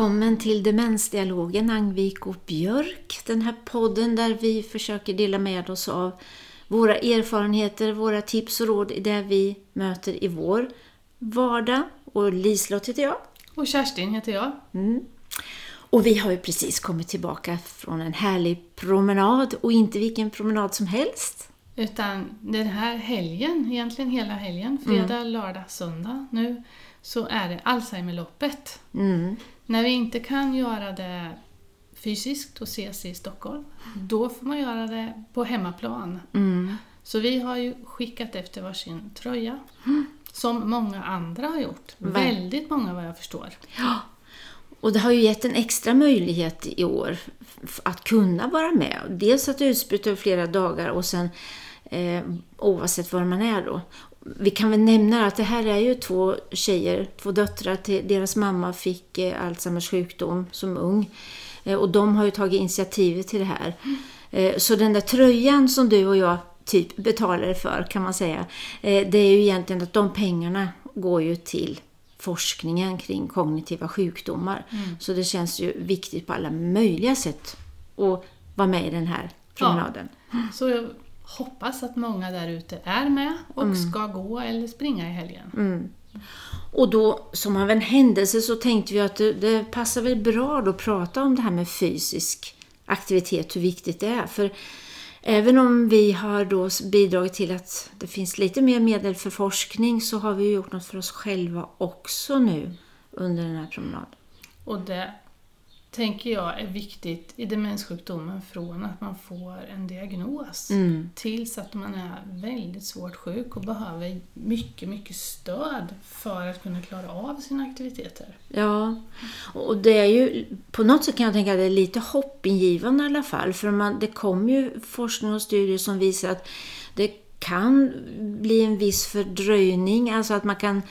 Välkommen till Demensdialogen Angvik och Björk. Den här podden där vi försöker dela med oss av våra erfarenheter, våra tips och råd i det vi möter i vår vardag. Och Liselott heter jag. Och Kerstin heter jag. Mm. Och vi har ju precis kommit tillbaka från en härlig promenad och inte vilken promenad som helst. Utan den här helgen, egentligen hela helgen, fredag, mm. lördag, söndag nu, så är det Alzheimerloppet. Mm. När vi inte kan göra det fysiskt och ses i Stockholm, då får man göra det på hemmaplan. Mm. Så vi har ju skickat efter varsin tröja, mm. som många andra har gjort. Väldigt många vad jag förstår. Ja. Och det har ju gett en extra möjlighet i år att kunna vara med. Dels att utbyta över flera dagar och sen eh, oavsett var man är då. Vi kan väl nämna att det här är ju två tjejer, två döttrar till deras mamma fick eh, Alzheimers sjukdom som ung. Eh, och de har ju tagit initiativet till det här. Eh, så den där tröjan som du och jag typ betalade för kan man säga. Eh, det är ju egentligen att de pengarna går ju till forskningen kring kognitiva sjukdomar. Mm. Så det känns ju viktigt på alla möjliga sätt att vara med i den här promenaden. Ja. Så jag hoppas att många där ute är med och Mm. ska gå eller springa i helgen. Mm. Och då, som av en händelse, så tänkte vi att det, det passar väl bra då att prata om det här med fysisk aktivitet, hur viktigt det är. För även om vi har då bidragit till att det finns lite mer medel för forskning så har vi gjort något för oss själva också nu under den här promenaden. Och det tänker jag är viktigt i demenssjukdomen från att man får en diagnos Mm. tills att man är väldigt svårt sjuk och behöver mycket, mycket stöd för att kunna klara av sina aktiviteter. Ja, och det är ju på något sätt kan jag tänka att det är lite hoppingivande i alla fall. För man, det kommer ju forskning och studier som visar att det kan bli en viss fördröjning, alltså att man kan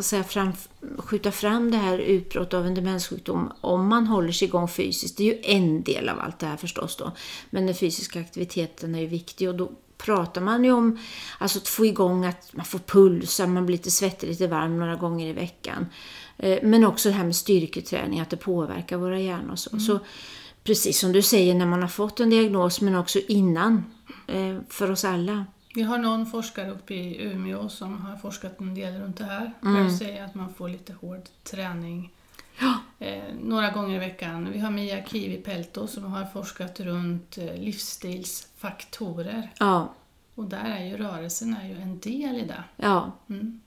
säga, fram, skjuta fram det här utbrott av en demenssjukdom om man håller sig igång fysiskt. Det är ju en del av allt det här förstås då. Men den fysiska aktiviteten är ju viktig och då pratar man ju om alltså att få igång att man får puls, att man blir lite svettig, lite varm några gånger i veckan. Eh, Men också det här med styrketräning, att det påverkar våra hjärnor och så. så. Precis som du säger, när man har fått en diagnos, men också innan, eh, för oss alla. Vi har någon forskare uppe i Umeå som har forskat en del runt det här. Mm. Jag säger att man får lite hård träning Ja. eh, några gånger i veckan. Vi har Mia Kivi-Pelto som har forskat runt eh, livsstilsfaktorer. Ja, Och där är ju rörelsen är ju en del i det. ja. Mm.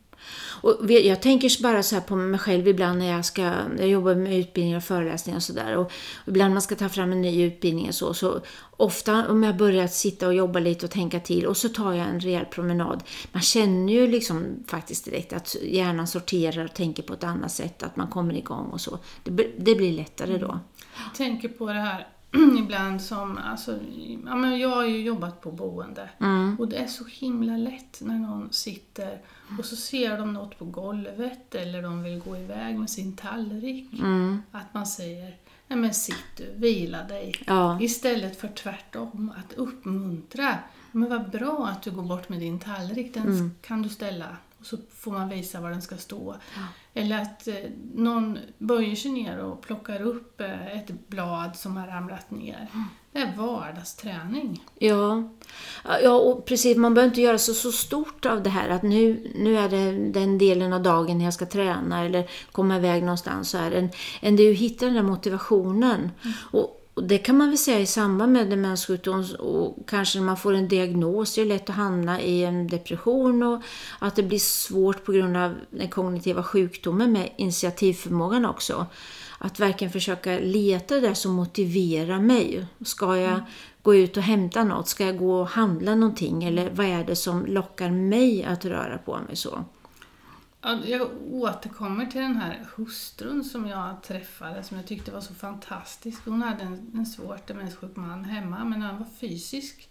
Och jag tänker bara så här på mig själv ibland när jag ska, jag jobbar med utbildningar och föreläsningar och sådär. Och ibland man ska ta fram en ny utbildning och så, så ofta om jag börjar sitta och jobba lite och tänka till och så tar jag en rejäl promenad. Man känner ju liksom faktiskt direkt att hjärnan sorterar och tänker på ett annat sätt, att man kommer igång och så. Det, blir- det blir lättare då. Jag tänker på det här ibland som, alltså, ja, men jag har ju jobbat på boende Mm. och det är så himla lätt när någon sitter och så ser de något på golvet eller de vill gå iväg med sin tallrik. Mm. Att man säger, nej men sitt du, vila dig. Ja, Istället för tvärtom, att uppmuntra. Men vad bra att du går bort med din tallrik, den Mm. kan du ställa. Och så får man visa var den ska stå. Eller att eh, någon böjer sig ner och plockar upp eh, ett blad som har ramlat ner. Det är vardagsträning. Ja, ja och precis. Man behöver inte göra så, så stort av det här att nu, nu är det den delen av dagen när jag ska träna eller komma iväg någonstans. Så är det en, en det är ju att hitta den där motivationen. Och, och det kan man väl säga i samband med demenssjukdom och kanske när man får en diagnos. Det är lätt att hamna i en depression och att det blir svårt på grund av den kognitiva sjukdomen med initiativförmågan också. Att verkligen försöka leta det som motiverar mig. Ska jag gå ut och hämta något? Ska jag gå och handla någonting? Eller vad är det som lockar mig att röra på mig så? Ja, Jag återkommer till den här hustrun som jag träffade som jag tyckte var så fantastisk. Hon hade en, en svårt demenssjuk man hemma men han var fysisk.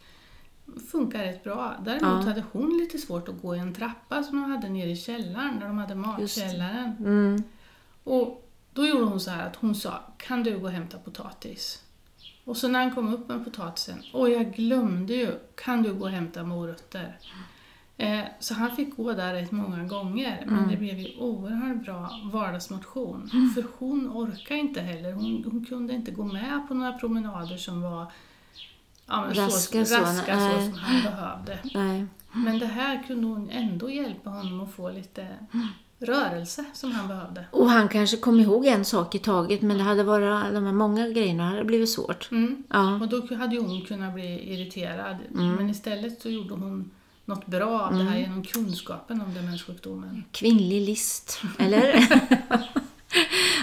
Funkar rätt bra. Däremot Ja. hade hon lite svårt att gå i en trappa som de hade nere i källaren, där de hade matkällaren. Mm. Och då gjorde hon så här att hon sa, kan du gå och hämta potatis? Och så när han kom upp med potatisen, och jag glömde ju, kan du gå och hämta morötter? Eh, Så han fick gå där rätt många gånger, men Mm. det blev ju oerhört bra vardagsmotion. För hon orkade inte heller, hon, hon kunde inte gå med på några promenader som var ja, Raska så, så, raska så nej. som han behövde. Nej. Men det här kunde hon ändå hjälpa honom att få lite rörelse som han behövde. Och han kanske kom ihåg en sak i taget men det hade varit de här många grejerna hade blivit svårt. Mm. Ja. Och då hade hon kunnat bli irriterad. Mm. Men istället så gjorde hon något bra av det här genom kunskapen om demenssjukdomen. Kvinnlig list, eller?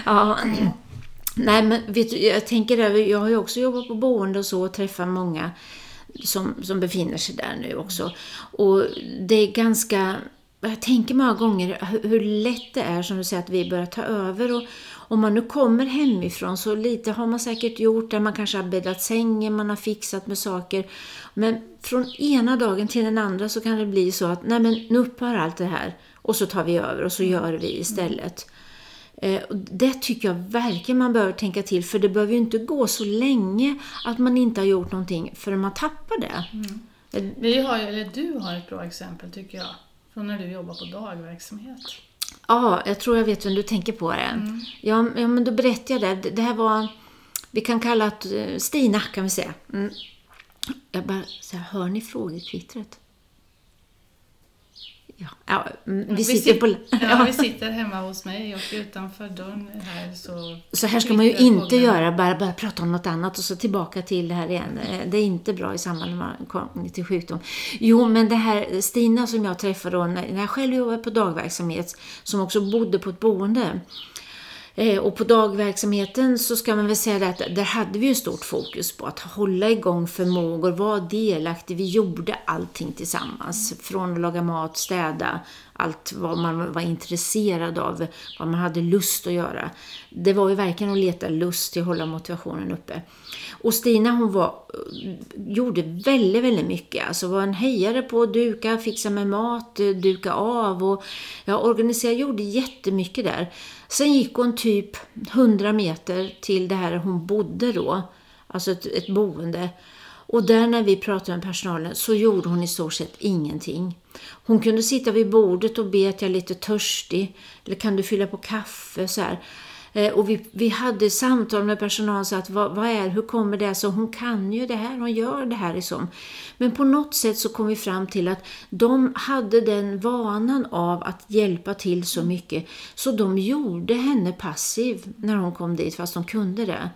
ja. Nej men vet du, jag tänker över, jag har ju också jobbat på boende och så och träffat många som, som befinner sig där nu också. Och det är ganska, jag tänker många gånger hur, hur lätt det är som du säger att vi börjar ta över. Och om man nu kommer hemifrån så lite har man säkert gjort det. Man kanske har bäddat sängen, man har fixat med saker. Men från ena dagen till den andra så kan det bli så att nej men nu upphör allt det här och så tar vi över och så gör vi istället. Eh, det tycker jag verkligen man behöver tänka till för det behöver ju inte gå så länge att man inte har gjort någonting förrän man tappar det. Eh, Vi har, eller du har ett bra exempel tycker jag, från när du jobbar på dagverksamhet. Ja, jag tror jag vet vem du tänker på det. Ja, ja, men då berättar jag det. Det- Det här var, vi kan kalla det eh, Stina kan vi säga. Mm. Jag bara, så här, hör ni frågekvittret? Ja, ja mm, vi sitter sit- på... Ja, vi sitter hemma hos mig och utanför dörren här så... Så här ska man ju inte göra, bara, bara prata om något annat och så tillbaka till det här igen. Eh, Det är inte bra i samband med kognitiv sjukdom. Jo, men det här Stina som jag träffade då när jag själv jobbade på dagverksamhet, som också bodde på ett boende. Eh, och på dagverksamheten så ska man väl säga att där hade vi ju stort fokus på att hålla igång förmågor, vara delaktig. Vi gjorde allting tillsammans. Från att laga mat, städa, allt vad man var intresserad av, vad man hade lust att göra. Det var ju verkligen att leta lust till att hålla motivationen uppe. Och Stina hon var, gjorde väldigt, väldigt mycket. Alltså var en hejare på att duka, fixa med mat, duka av och ja, organisera, gjorde jättemycket där. Sen gick hon typ 100 meter till det här hon bodde då, alltså ett, ett boende. Och där när vi pratade med personalen så gjorde hon i stort sett ingenting. Hon kunde sitta vid bordet och be att jag är lite törstig, eller kan du fylla på kaffe så här. Eh, och vi, vi hade samtal med personalen så att vad, vad är, hur kommer det så hon kan ju det här, hon gör det här liksom. Men på något sätt så kom vi fram till att de hade den vanan av att hjälpa till så mycket så de gjorde henne passiv när hon kom dit fast de kunde det.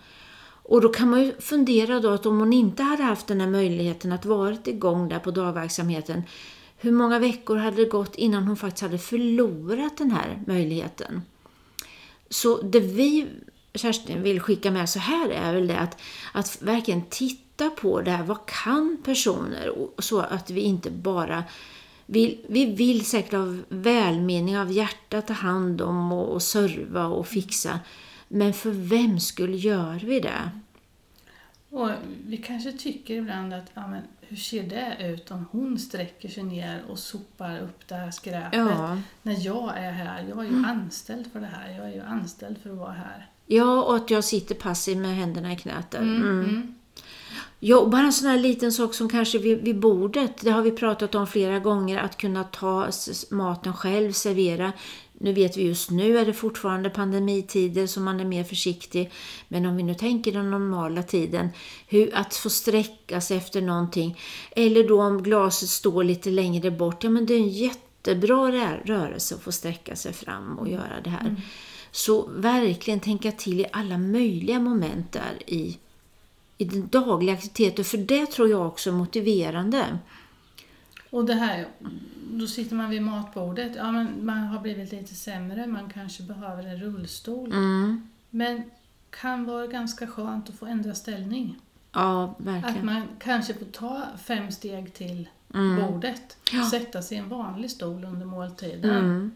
Och då kan man ju fundera då att om hon inte hade haft den här möjligheten att varit igång där på dagverksamheten, hur många veckor hade det gått innan hon faktiskt hade förlorat den här möjligheten? Så det vi, Kerstin, vill skicka med så här är väl det att, att verkligen titta på det här. Vad kan personer? Så att vi inte bara vi, vi vill säkert av välmening, av hjärta ta hand om och, och serva och fixa. Men för vem skulle gör vi det? Och vi kanske tycker ibland att, ja men hur ser det ut om hon sträcker sig ner och sopar upp det här skräpet? Ja. När jag är här, jag är ju anställd för det här, jag är ju anställd för att vara här. Ja, och att jag sitter passiv med händerna i knät där. Mm. Mm. Ja, bara en sån här liten sak som kanske vid, vid bordet, det har vi pratat om flera gånger, att kunna ta maten själv, servera. Nu vet vi just nu är det fortfarande pandemitider så man är mer försiktig. Men om vi nu tänker den normala tiden, hur, att få sträcka sig efter någonting. Eller då om glaset står lite längre bort, ja men det är en jättebra rö- rörelse att få sträcka sig fram och göra det här. Så verkligen tänka till i alla möjliga moment där i i den dagliga aktiviteten, för det tror jag också är motiverande. Och det här, då sitter man vid matbordet, ja men man har blivit lite sämre, man kanske behöver en rullstol. Mm. Men kan vara ganska skönt att få ändra ställning. Ja, Att verkligen. man kanske får ta fem steg till Mm. bordet, Ja. sätta sig i en vanlig stol under måltiden. Mm.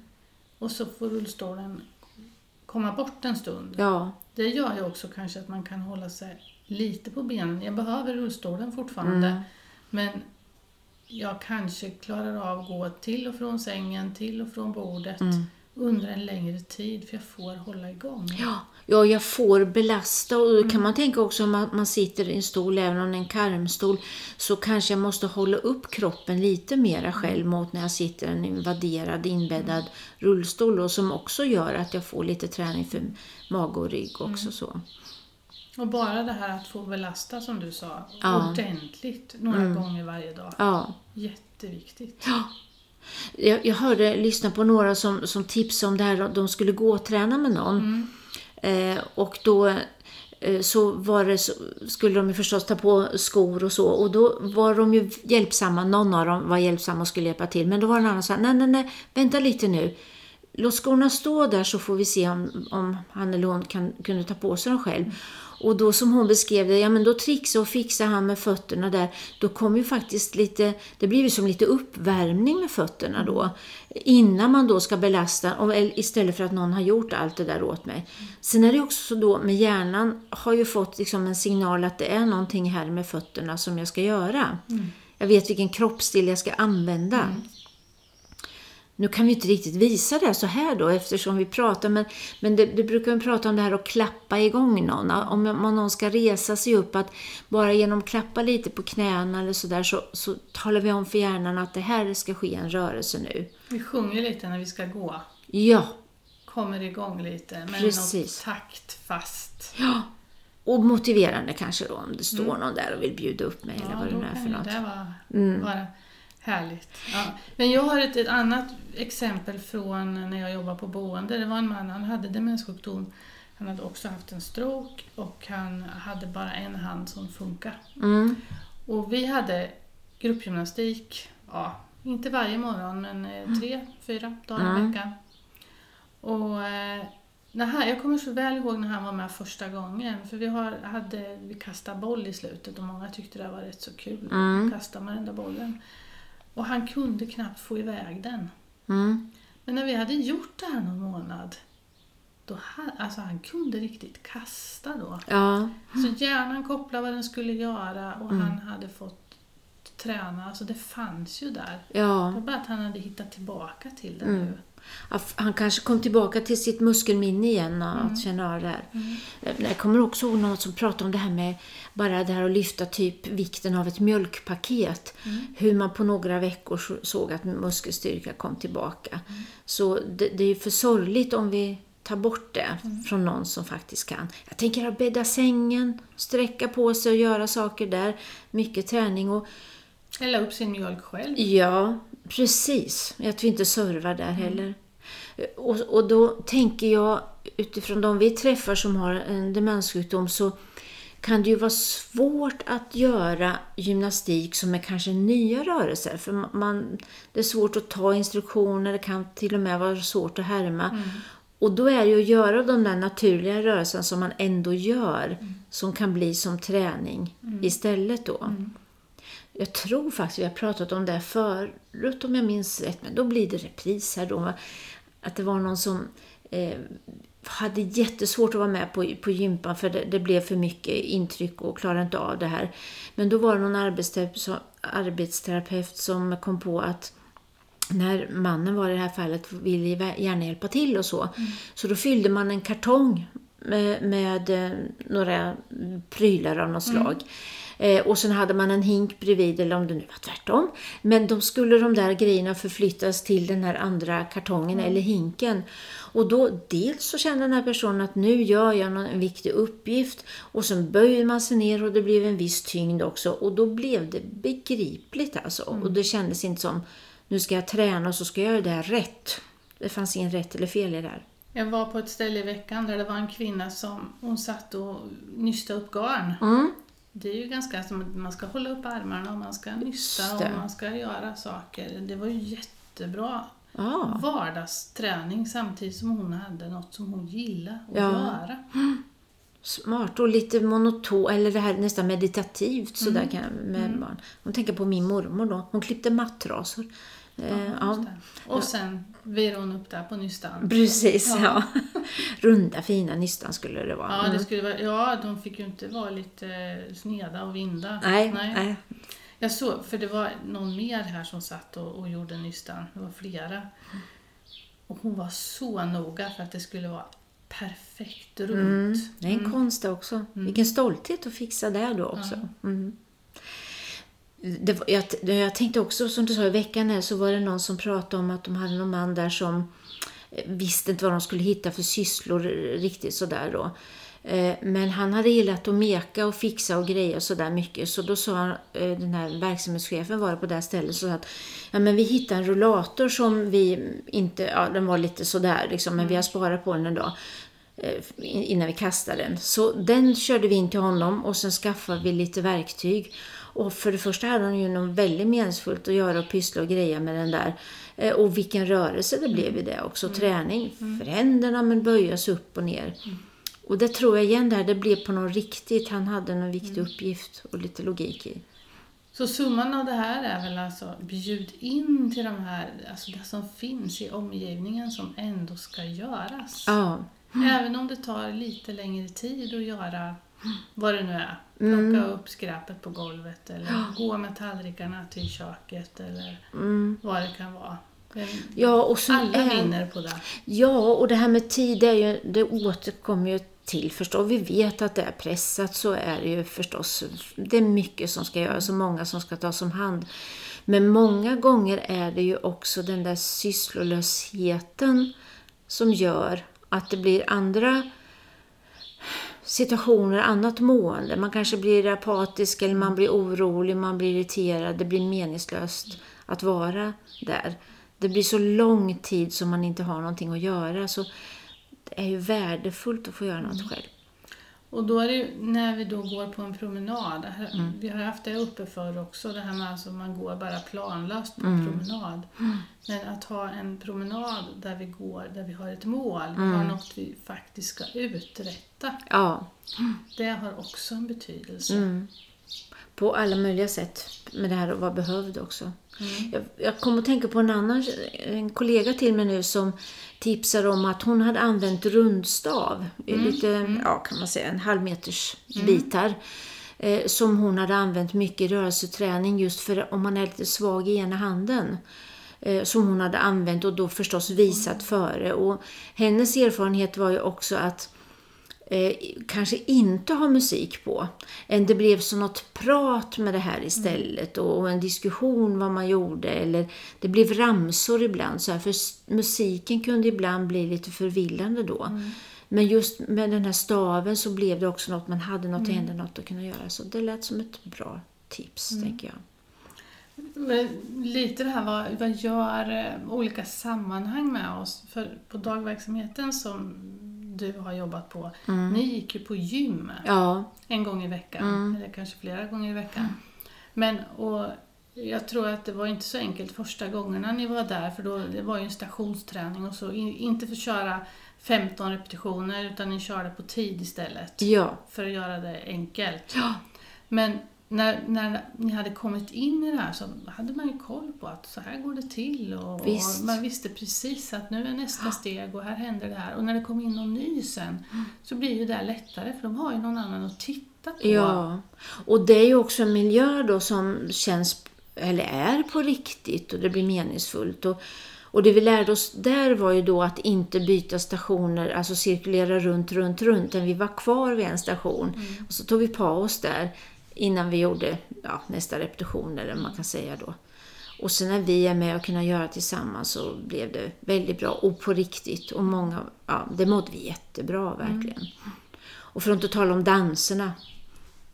Och så får rullstolen komma bort en stund. Ja, Det gör ju också kanske att man kan hålla sig lite på benen. Jag behöver rullstolen fortfarande. Mm. Men jag kanske klarar av att gå till och från sängen, till och från bordet. Mm. under en längre tid för jag får hålla igång. Ja, ja jag får belasta och då kan man tänka också om man sitter i en stol, även om det är en karmstol, så kanske jag måste hålla upp kroppen lite mera själv mot när jag sitter i en invaderad, inbäddad rullstol och som också gör att jag får lite träning för mage och rygg också. så. Och bara det här att få belasta som du sa, Ja. ordentligt några gånger varje dag. Ja. Jätteviktigt. Jag, jag hörde, lyssna på några som, som tipsade om det här, de skulle gå och träna med någon. Eh, och då eh, så det, så, skulle de ju förstås ta på skor och så. Och då var de ju hjälpsamma, någon av dem var hjälpsamma och skulle hjälpa till. Men då var en annan som sa, nej, nej, nej, vänta lite nu. Låt skorna stå där så får vi se om, om han eller hon kan, kunde ta på sig dem själv. Och då som hon beskrev det, ja men då trixade och fixade han med fötterna där. Då kom ju faktiskt lite, det blir ju som lite uppvärmning med fötterna då. Innan man då ska belasta, istället för att någon har gjort allt det där åt mig. Sen är det också så då med hjärnan har ju fått liksom en signal att det är någonting här med fötterna som jag ska göra. Jag vet vilken kroppsdel jag ska använda. Nu kan vi inte riktigt visa det så här då eftersom vi pratar, men, men det, det brukar vi prata om det här att klappa igång någon. Om, om någon ska resa sig upp, att bara genom att klappa lite på knäna eller sådär så, så talar vi om för hjärnan att det här ska ske en rörelse nu. Vi sjunger lite när vi ska gå. Ja, Kommer igång lite med Precis. något taktfast. ja. Och motiverande kanske då om det står någon där och vill bjuda upp mig eller vad det nu är för något. det vara, vara härligt. Ja. Men jag har ett, ett annat exempel från när jag jobbade på boende. Det var en man, han hade demenssjukdom. Han hade också haft en stroke och han hade bara en hand som funkar. Mm, Och vi hade gruppgymnastik, ja, inte varje morgon men eh, tre, fyra dagar i Mm. veckan. Och eh, när han, jag kommer så väl ihåg när han var med första gången, för vi, har, hade, vi kastade boll i slutet och många tyckte det var rätt så kul Mm. kasta med den där bollen. Och han kunde knappt få iväg den. mm, Men när vi hade gjort det här någon månad, då han, alltså han kunde riktigt kasta då. ja, Så hjärnan kopplade vad den skulle göra och Mm. han hade fått träna. Alltså det fanns ju där. Det ja. var bara att han hade hittat tillbaka till det Mm. nu. Han kanske kom tillbaka till sitt muskelminne igen och Mm. att känna av det här. Jag kommer också ihåg någon som pratade om det här med bara det här att lyfta typ vikten av ett mjölkpaket. Mm. Hur man på några veckor så- såg att muskelstyrka kom tillbaka. Så det, det är ju för sorgligt om vi tar bort det från någon som faktiskt kan. Jag tänker att bädda sängen, sträcka på sig och göra saker där. Mycket träning och Hälla upp sin mjölk själv. Ja, precis. Att vi inte servar där heller. Och, och då tänker jag, utifrån de vi träffar som har en demenssjukdom, så kan det ju vara svårt att göra gymnastik som är kanske nya rörelser. För man, det är svårt att ta instruktioner, det kan till och med vara svårt att härma. Och då är det ju att göra de där naturliga rörelserna som man ändå gör, som kan bli som träning istället då. Jag tror faktiskt vi har pratat om det här förut om jag minns rätt, men då blir det repris här då. Att det var någon som eh, hade jättesvårt att vara med på, på gympan för det, det blev för mycket intryck och klarade inte av det här. Men då var det någon arbetsterapeut som, arbetsterapeut som kom på att när mannen var i det här fallet ville gärna hjälpa till och så. Så då fyllde man en kartong med, med eh, några prylar av något slag. Eh, och sen hade man en hink bredvid, eller om det nu var tvärtom. Men de skulle de där grejerna förflyttas till den här andra kartongen eller hinken. Och då dels så kände den här personen att nu gör jag någon, en viktig uppgift och sen böjer man sig ner och det blev en viss tyngd också. Och då blev det begripligt alltså. Och det kändes inte som nu ska jag träna och så ska jag göra det här rätt. Det fanns ingen rätt eller fel i det här. Jag var på ett ställe i veckan där det var en kvinna som hon satt och nystade upp garn. Mm. Det är ju ganska som att man ska hålla upp armarna och man ska nysta och man ska göra saker. Det var ju jättebra Ja. vardagsträning samtidigt som hon hade något som hon gillade att Ja. göra. Smart och lite monoton, eller det här nästan meditativt sådär kan jag, med barn. Hon tänker på min mormor då. Hon klippte mattrasor. Eh, ja. det. Och sen virade hon upp där på nystan. Precis, ja. Runda fina nystan skulle det vara. Ja, Mm. det skulle vara, ja, de fick ju inte vara lite eh, sneda och vinda. Nej, nej. Jag såg, för det var någon mer här som satt och, och gjorde nystan. Det var flera. Och hon var så noga för att det skulle vara perfekt runt. Mm. Det är en konst det också. Vilken stolthet att fixa det då också. Mm. Det, jag, jag tänkte också, som du sa i veckan här, så var det någon som pratade om att de hade någon man där som eh, visste inte vad de skulle hitta för sysslor riktigt sådär då. Eh, Men han hade gillat att meka och fixa och greja och sådär mycket. Så då sa han, eh, den här verksamhetschefen var det på det här stället, så att ja, men vi hittade en rullator som vi inte, ja den var lite sådär liksom, men vi har sparat på den en dag innan vi kastade den. Så den körde vi in till honom och sen skaffade vi lite verktyg. Och för det första hade han ju något väldigt meningsfullt att göra och pyssla och greja med den där. Eh, Och vilken rörelse det blev i det också. Träning för händerna men böjas upp och ner. Och det tror jag igen där, det blev på något riktigt. Han hade någon viktig uppgift och lite logik i. Så summan av det här är väl alltså bjud in till de här, alltså det som finns i omgivningen som ändå ska göras. Ja, Även om det tar lite längre tid att göra vad det nu är. Plocka upp skräpet på golvet eller gå med tallrikarna till köket eller vad det kan vara. Ja och så alla är- vinner på det. Ja, och det här med tid, det, är ju, det återkommer ju till förstås. Vi vet att det är pressat, så är det ju förstås. Det är mycket som ska göras och många som ska tas om hand. Men många gånger är det ju också den där sysslolösheten som gör att det blir andra situationer, annat mående. Man kanske blir apatisk eller man blir orolig, man blir irriterad. Det blir meningslöst att vara där. Det blir så lång tid som man inte har någonting att göra. Så det är ju värdefullt att få göra något själv. Och då är det ju när vi då går på en promenad, här- Mm. vi har haft det uppe för också, det här med alltså man går bara planlöst på Mm. en promenad. Men att ha en promenad där vi går, där vi har ett mål, Mm. har något vi faktiskt ska uträtta. Ja, Det har också en betydelse. Mm. på alla möjliga sätt. Med det här att vara behövd också. Jag, jag kom att tänka på en annan en kollega till mig nu som tipsar om att hon hade använt rundstav. Lite, ja kan man säga, en halv meters bitar. Eh, som hon hade använt mycket i rörelseträning just för om man är lite svag i ena handen. Eh, som hon hade använt och då förstås visat före. Och hennes erfarenhet var ju också att eh, kanske inte ha musik på. Än det blev så något prat med det här istället och, och en diskussion vad man gjorde. Eller det blev ramsor ibland. Så här, för musiken kunde ibland bli lite förvillande då. Men just med den här staven så blev det också något, man hade något i händerna, något att kunna göra. Så det lät som ett bra tips, tänker jag. Men lite det här, vad, vad gör eh, olika sammanhang med oss? För på dagverksamheten som du har jobbat på, ni gick ju på gym Ja, en gång i veckan, eller kanske flera gånger i veckan. Men, och jag tror att det var inte så enkelt första gångerna ni var där, för då, det var ju en stationsträning och så, in, inte för att köra 15 repetitioner, utan ni körde på tid istället, ja, för att göra det enkelt. Men när, när ni hade kommit in i det här så hade man ju koll på att så här går det till och, Visst. och man visste precis att nu är nästa steg och här händer det här. Och när det kommer in någon ny sen så blir ju det här lättare för de har ju någon annan att titta på. Ja, och det är ju också en miljö då som känns, eller är på riktigt och det blir meningsfullt. Och, och det vi lärde oss där var ju då att inte byta stationer, alltså cirkulera runt, runt, runt, utan vi var kvar vid en station. Och så tog vi paus där innan vi gjorde ja, nästa repetition, eller man kan säga då. Och sen när vi är med och kunna göra tillsammans så blev det väldigt bra och på riktigt. Och många, ja, det mådde vi jättebra verkligen. Och för att inte tala om danserna.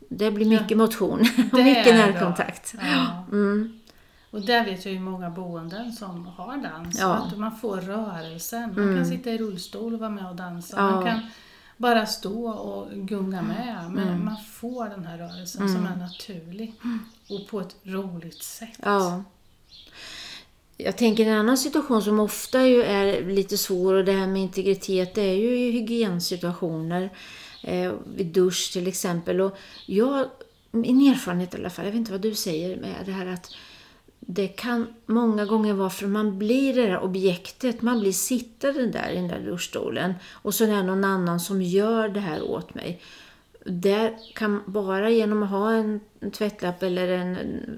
Det blir mycket motion och Det mycket är närkontakt. Ja. Mm. Och där vet jag ju många boenden som har dans. Ja. Att man får rörelsen. Man kan sitta i rullstol och vara med och dansa. Ja. Man kan bara stå och gunga med. Men man får den här rörelsen som är naturlig. Och på ett roligt sätt. Ja. Jag tänker en annan situation som ofta ju är lite svår och det här med integritet det är ju hygiensituationer. Eh, vid dusch till exempel. Och jag, min erfarenhet i alla fall, jag vet inte vad du säger med det här att det kan många gånger vara för man blir det där objektet, man blir sittande där i den där duschstolen och så är det någon annan som gör det här åt mig. där kan bara genom att ha en, tvättlapp eller en,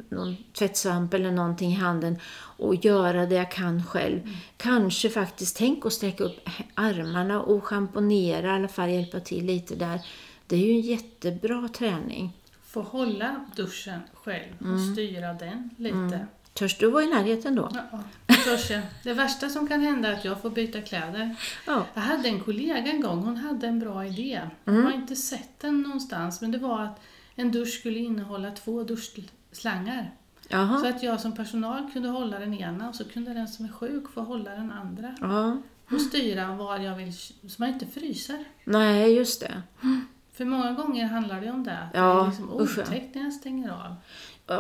någon tvättsvamp eller någonting i handen och göra det jag kan själv. Mm. Kanske faktiskt tänk att sträcka upp armarna och schamponera, i alla fall hjälpa till lite där. Det är ju en jättebra träning. Få hålla duschen själv och styra den lite. Törs du vara i närheten då? Ja, törs jag. Det värsta som kan hända är att jag får byta kläder. Ja. Jag hade en kollega en gång, hon hade en bra idé. Jag har inte sett den någonstans, men det var att en dusch skulle innehålla två duschslangar. Så Jaha. att jag som personal kunde hålla den ena och så kunde den som är sjuk få hålla den andra. Ja. Och styra var jag vill, så man inte fryser. Nej, just det. För många gånger handlar det om det. Att det Ja, är liksom ja. otäckt när jag stänger av.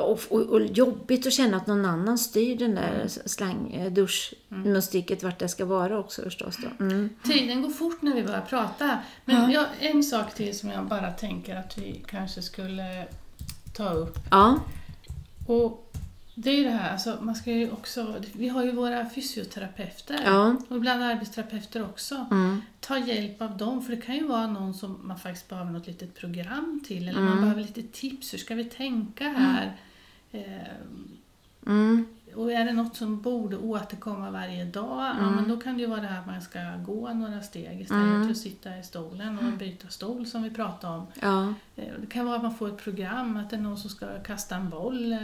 Och, och, och jobbigt att känna att någon annan styr den där slang, eh, duschmunstycket vart det ska vara också förstås. Då. Mm. Tiden går fort när vi börjar prata. Men jag, en sak till som jag bara tänker att vi kanske skulle ta upp. Ja, Och det är ju det här, alltså man ska ju också, vi har ju våra fysioterapeuter Ja. och ibland arbetsterapeuter också. mm. Ta hjälp av dem, för det kan ju vara någon som man faktiskt behöver något litet program till eller Mm. man behöver lite tips, hur ska vi tänka här? Eh, Mm. och är det något som borde återkomma varje dag, ja Mm. men då kan det ju vara det här att man ska gå några steg istället för att sitta i stolen och byta stol som vi pratade om. ja. Eh, Det kan vara att man får ett program, att det är någon som ska kasta en boll. eh,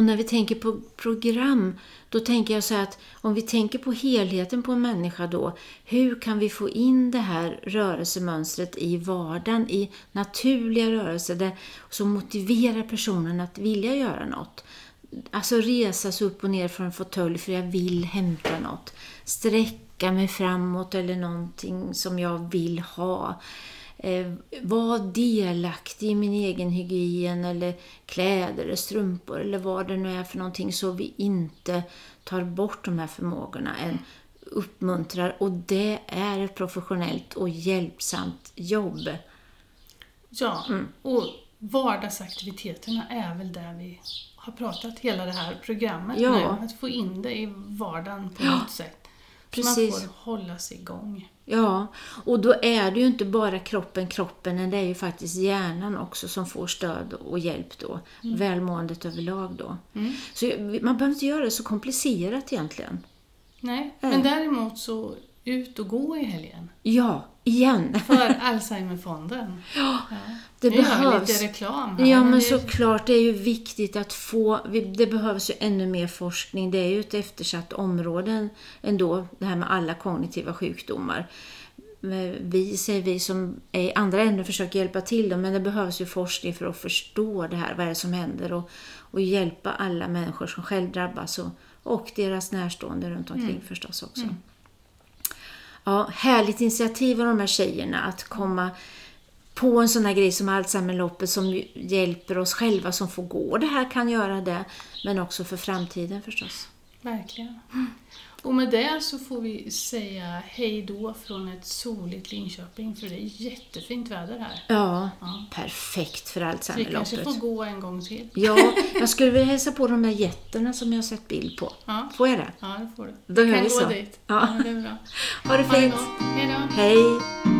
och när vi tänker på program, då tänker jag så här att om vi tänker på helheten på en människa då, hur kan vi få in det här rörelsemönstret i vardagen, i naturliga rörelser där, som motiverar personen att vilja göra något? Alltså resa sig upp och ner från en fåtölj för jag vill hämta något. Sträcka mig framåt eller någonting som jag vill ha. Eh, var delaktig i min egen hygien eller kläder eller strumpor eller vad det nu är för någonting så vi inte tar bort de här förmågorna än uppmuntrar och det är ett professionellt och hjälpsamt jobb. Ja, Mm. och vardagsaktiviteterna är väl där vi har pratat hela det här programmet Ja. nu. Att få in det i vardagen på något sätt. Så man precis. får hålla sig igång. Ja, och då är det ju inte bara kroppen, kroppen, utan det är ju faktiskt hjärnan också som får stöd och hjälp då. Välmåendet överlag då. Mm. Så man behöver inte göra det så komplicerat egentligen. Nej, Nej. men däremot så ut och gå i helgen. Ja, igen. För Alzheimerfonden. Ja. Det nu gör vi behövs. lite reklam här. Ja, men det, såklart, det är ju viktigt att få... Det behövs ju ännu mer forskning. Det är ju ett eftersatt område ändå, det här med alla kognitiva sjukdomar. Vi, säger vi som är i andra änden, försöker hjälpa till dem, men det behövs ju forskning för att förstå det här, vad är det som händer och, och hjälpa alla människor som själv drabbas och, och deras närstående runt omkring förstås också. Ja, härligt initiativ av de här tjejerna att komma på en sån här grej som Alzheimerloppet som hjälper oss själva som får gå det här kan göra det, men också för framtiden förstås. Verkligen. Och med det så får vi säga hej då från ett soligt Linköping, för det är jättefint väder här. Ja, Ja. perfekt för Så vi kanske Alzheimerloppet. får gå en gång till. Ja, jag skulle vilja hälsa på de där getterna som jag har sett bild på. Ja, Får jag det? ja det får du. Då gör vi så. dit. Ja. Ja, det är bra. Ha det fint! Hej då. Hej!